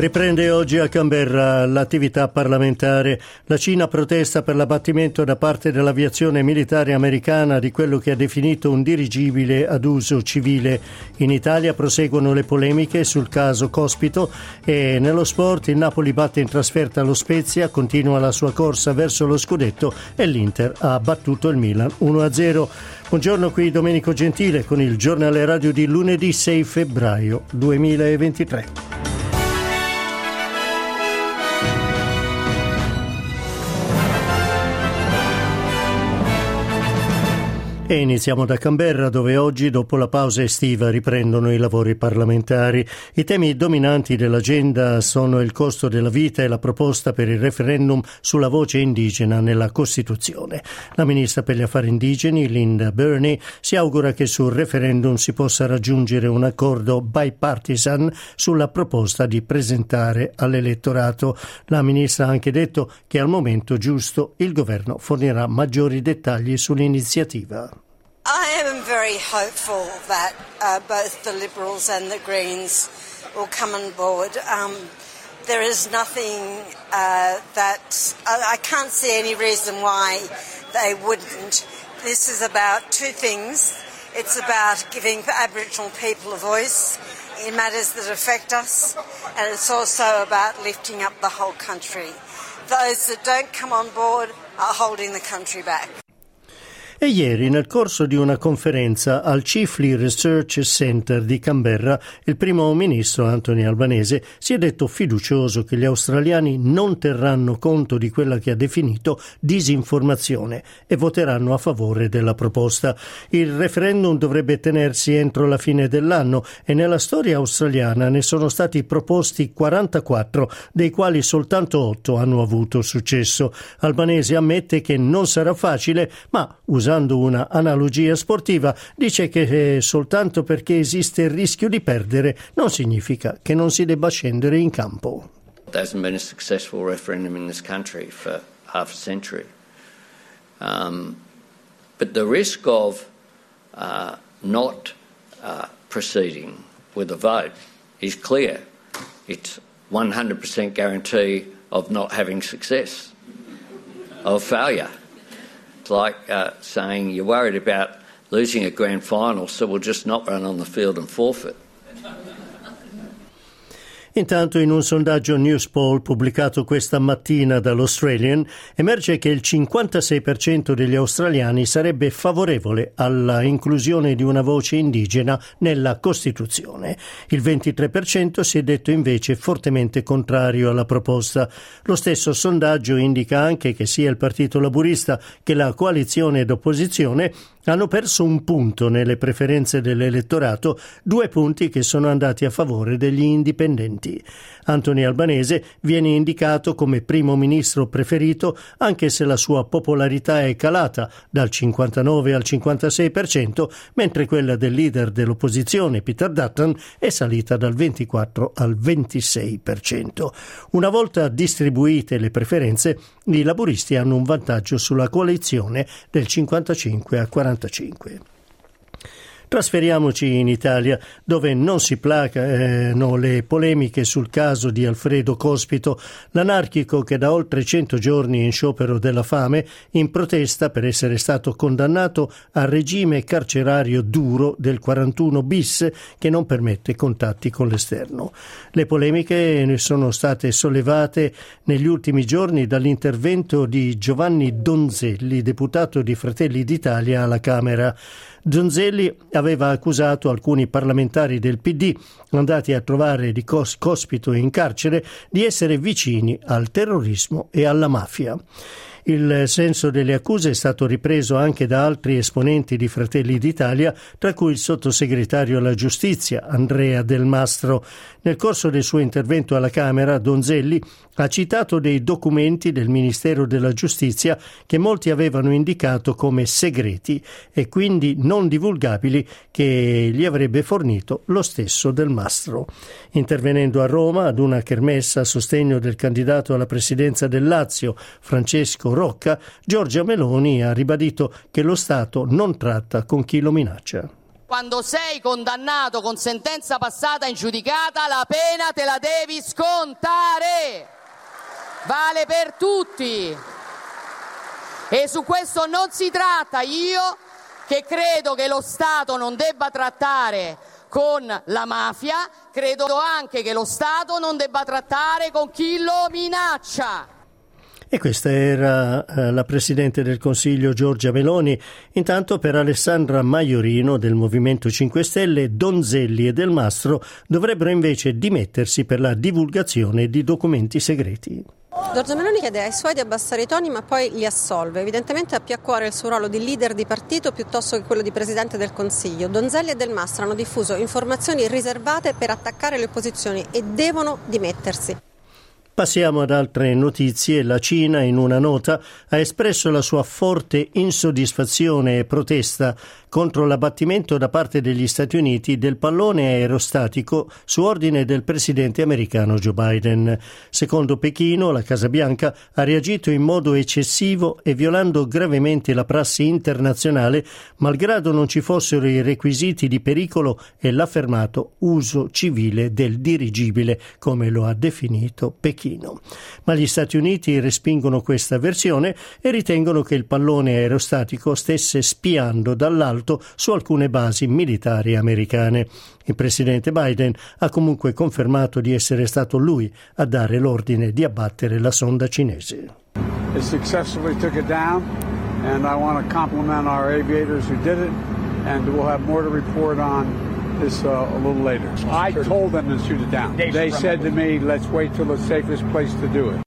Riprende oggi a Canberra l'attività parlamentare. La Cina protesta per l'abbattimento da parte dell'aviazione militare americana di quello che ha definito un dirigibile ad uso civile. In Italia proseguono le polemiche sul caso Cospito e nello sport il Napoli batte in trasferta lo Spezia, continua la sua corsa verso lo scudetto e l'Inter ha battuto il Milan 1-0. Buongiorno qui Domenico Gentile con il giornale radio di lunedì 6 febbraio 2023. E iniziamo da Canberra dove oggi dopo la pausa estiva riprendono i lavori parlamentari. I temi dominanti dell'agenda sono il costo della vita e la proposta per il referendum sulla voce indigena nella Costituzione. La ministra per gli affari indigeni, Linda Burney, si augura che sul referendum si possa raggiungere un accordo bipartisan sulla proposta di presentare all'elettorato. La ministra ha anche detto che al momento giusto il governo fornirà maggiori dettagli sull'iniziativa. Very hopeful that uh, both the Liberals and the Greens will come on board. Um, there is nothing uh, that I, I can't see any reason why they wouldn't. This is about two things. It's about giving Aboriginal people a voice in matters that affect us, and it's also about lifting up the whole country. Those that don't come on board are holding the country back. E ieri, nel corso di una conferenza al Chiefly Research Center di Canberra, il primo ministro Anthony Albanese si è detto fiducioso che gli australiani non terranno conto di quella che ha definito disinformazione e voteranno a favore della proposta. Il referendum dovrebbe tenersi entro la fine dell'anno e nella storia australiana ne sono stati proposti 44, dei quali soltanto 8 hanno avuto successo. Albanese ammette che non sarà facile, ma usando usando una analogia sportiva, dice che eh, soltanto perché esiste il rischio di perdere non significa che non si debba scendere in campo. There hasn't been a successful referendum in this country for half a century. Um, but the risk of uh, not uh, proceeding with a vote is clear. It's 100% guarantee of not having success, of failure. Like uh, saying you're worried about losing a grand final, so we'll just not run on the field and forfeit. Intanto in un sondaggio Newspoll pubblicato questa mattina dall'Australian emerge che il 56% degli australiani sarebbe favorevole alla inclusione di una voce indigena nella Costituzione. Il 23% si è detto invece fortemente contrario alla proposta. Lo stesso sondaggio indica anche che sia il Partito Laburista che la coalizione d'opposizione hanno perso un punto nelle preferenze dell'elettorato, due punti che sono andati a favore degli indipendenti. Anthony Albanese viene indicato come primo ministro preferito anche se la sua popolarità è calata dal 59 al 56%, mentre quella del leader dell'opposizione Peter Dutton è salita dal 24 al 26%. Una volta distribuite le preferenze, i laburisti hanno un vantaggio sulla coalizione del 55 a 40 1945. Trasferiamoci in Italia, dove non si placano le polemiche sul caso di Alfredo Cospito, l'anarchico che da oltre cento giorni è in sciopero della fame, in protesta per essere stato condannato al regime carcerario duro del 41 bis che non permette contatti con l'esterno. Le polemiche ne sono state sollevate negli ultimi giorni dall'intervento di Giovanni Donzelli, deputato di Fratelli d'Italia alla Camera. Donzelli aveva accusato alcuni parlamentari del PD andati a trovare di cos- cospito in carcere di essere vicini al terrorismo e alla mafia. Il senso delle accuse è stato ripreso anche da altri esponenti di Fratelli d'Italia, tra cui il sottosegretario alla giustizia Andrea Del Mastro. Nel corso del suo intervento alla Camera, Donzelli ha citato dei documenti del Ministero della Giustizia che molti avevano indicato come segreti e quindi non divulgabili che gli avrebbe fornito lo stesso Del Mastro. Intervenendo a Roma ad una kermessa a sostegno del candidato alla presidenza del Lazio, Francesco Rocca, Giorgia Meloni ha ribadito che lo Stato non tratta con chi lo minaccia. Quando sei condannato con sentenza passata in giudicata, la pena te la devi scontare. Vale per tutti. E su questo non si tratta. Io che credo che lo Stato non debba trattare con la mafia, credo anche che lo Stato non debba trattare con chi lo minaccia. E questa era eh, la Presidente del Consiglio Giorgia Meloni. Intanto per Alessandra Maiorino del Movimento 5 Stelle, Donzelli e Del Mastro dovrebbero invece dimettersi per la divulgazione di documenti segreti. Giorgia Meloni chiede ai suoi di abbassare i toni ma poi li assolve. Evidentemente ha più a cuore il suo ruolo di leader di partito piuttosto che quello di Presidente del Consiglio. Donzelli e Del Mastro hanno diffuso informazioni riservate per attaccare le opposizioni e devono dimettersi. Passiamo ad altre notizie. La Cina, in una nota, ha espresso la sua forte insoddisfazione e protesta contro l'abbattimento da parte degli Stati Uniti del pallone aerostatico su ordine del presidente americano Joe Biden. Secondo Pechino, la Casa Bianca ha reagito in modo eccessivo e violando gravemente la prassi internazionale, malgrado non ci fossero i requisiti di pericolo e l'affermato uso civile del dirigibile, come lo ha definito Pechino. Ma gli Stati Uniti respingono questa versione e ritengono che il pallone aerostatico stesse spiando dall'alto su alcune basi militari americane. Il presidente Biden ha comunque confermato di essere stato lui a dare l'ordine di abbattere la sonda cinese. It and we'll have more to report on this uh, a little later. I told them to shoot it down. They said to me, let's wait till the safest place to do it.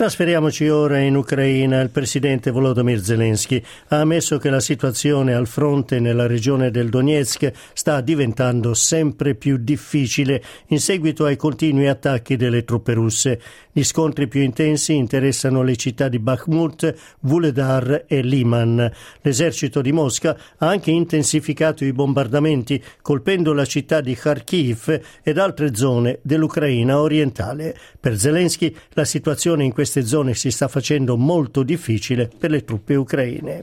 Trasferiamoci ora in Ucraina. Il presidente Volodymyr Zelensky ha ammesso che la situazione al fronte nella regione del Donetsk sta diventando sempre più difficile in seguito ai continui attacchi delle truppe russe. Gli scontri più intensi interessano le città di Bakhmut, Vuledar e Liman. L'esercito di Mosca ha anche intensificato i bombardamenti, colpendo la città di Kharkiv ed altre zone dell'Ucraina orientale. Per Zelensky la situazione in questa queste zone si sta facendo molto difficile per le truppe ucraine.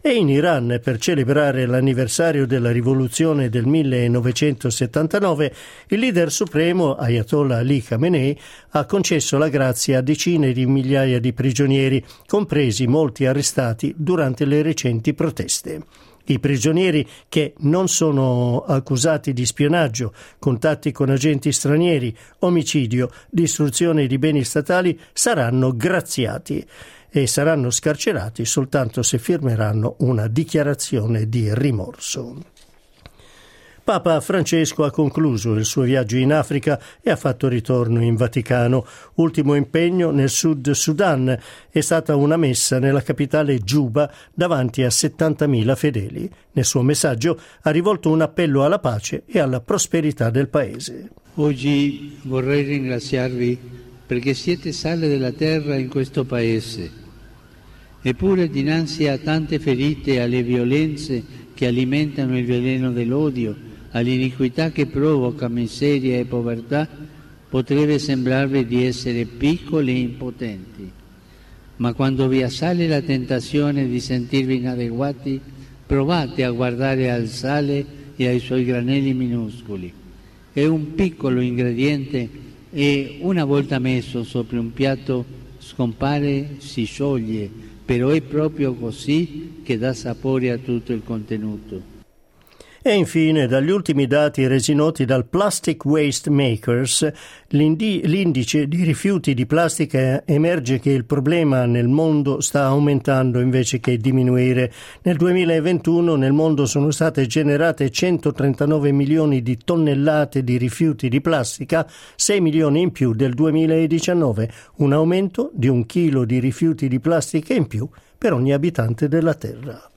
E in Iran, per celebrare l'anniversario della rivoluzione del 1979, il leader supremo Ayatollah Ali Khamenei ha concesso la grazia a decine di migliaia di prigionieri, compresi molti arrestati durante le recenti proteste. I prigionieri che non sono accusati di spionaggio, contatti con agenti stranieri, omicidio, distruzione di beni statali saranno graziati e saranno scarcerati soltanto se firmeranno una dichiarazione di rimorso. Papa Francesco ha concluso il suo viaggio in Africa e ha fatto ritorno in Vaticano. Ultimo impegno nel Sud Sudan è stata una messa nella capitale Giuba davanti a 70.000 fedeli. Nel suo messaggio ha rivolto un appello alla pace e alla prosperità del paese. Oggi vorrei ringraziarvi perché siete sale della terra in questo paese. Eppure dinanzi a tante ferite e alle violenze che alimentano il veleno dell'odio, all'iniquità che provoca miseria e povertà, potrebbe sembrarvi di essere piccoli e impotenti. Ma quando vi assale la tentazione di sentirvi inadeguati, provate a guardare al sale e ai suoi granelli minuscoli. È un piccolo ingrediente e una volta messo sopra un piatto scompare, si scioglie, però è proprio così che dà sapore a tutto il contenuto. E infine, dagli ultimi dati resi noti dal Plastic Waste Makers, l'indice di rifiuti di plastica emerge che il problema nel mondo sta aumentando invece che diminuire. Nel 2021 nel mondo sono state generate 139 milioni di tonnellate di rifiuti di plastica, 6 milioni in più del 2019, un aumento di un chilo di rifiuti di plastica in più per ogni abitante della Terra.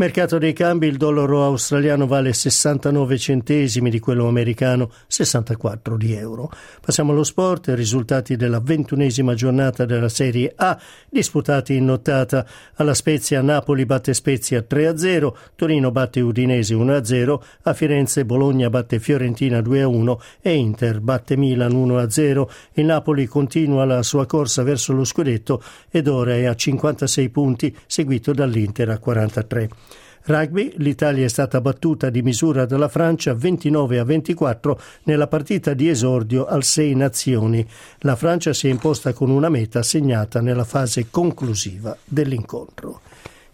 Mercato dei cambi, il dollaro australiano vale 69 centesimi di quello americano, 64 di euro. Passiamo allo sport, risultati della ventunesima giornata della Serie A, disputati in nottata. Alla Spezia Napoli batte Spezia 3-0, Torino batte Udinese 1-0, a Firenze Bologna batte Fiorentina 2-1 e Inter batte Milan 1-0. Il Napoli continua la sua corsa verso lo scudetto ed ora è a 56 punti, seguito dall'Inter a 43. Rugby, l'Italia è stata battuta di misura dalla Francia 29 a 24 nella partita di esordio al Sei Nazioni. La Francia si è imposta con una meta segnata nella fase conclusiva dell'incontro.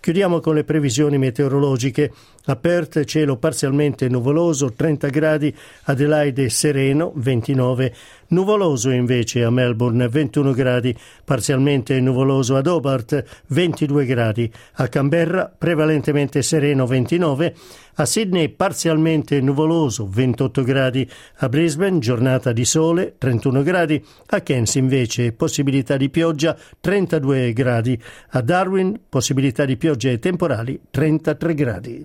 Chiudiamo con le previsioni meteorologiche. A Perth cielo parzialmente nuvoloso 30 gradi, Adelaide sereno 29, nuvoloso invece a Melbourne 21 gradi, parzialmente nuvoloso ad Hobart 22 gradi, a Canberra prevalentemente sereno 29, a Sydney parzialmente nuvoloso 28 gradi, a Brisbane giornata di sole 31 gradi, a Cairns invece possibilità di pioggia 32 gradi, a Darwin possibilità di piogge temporali 33 gradi.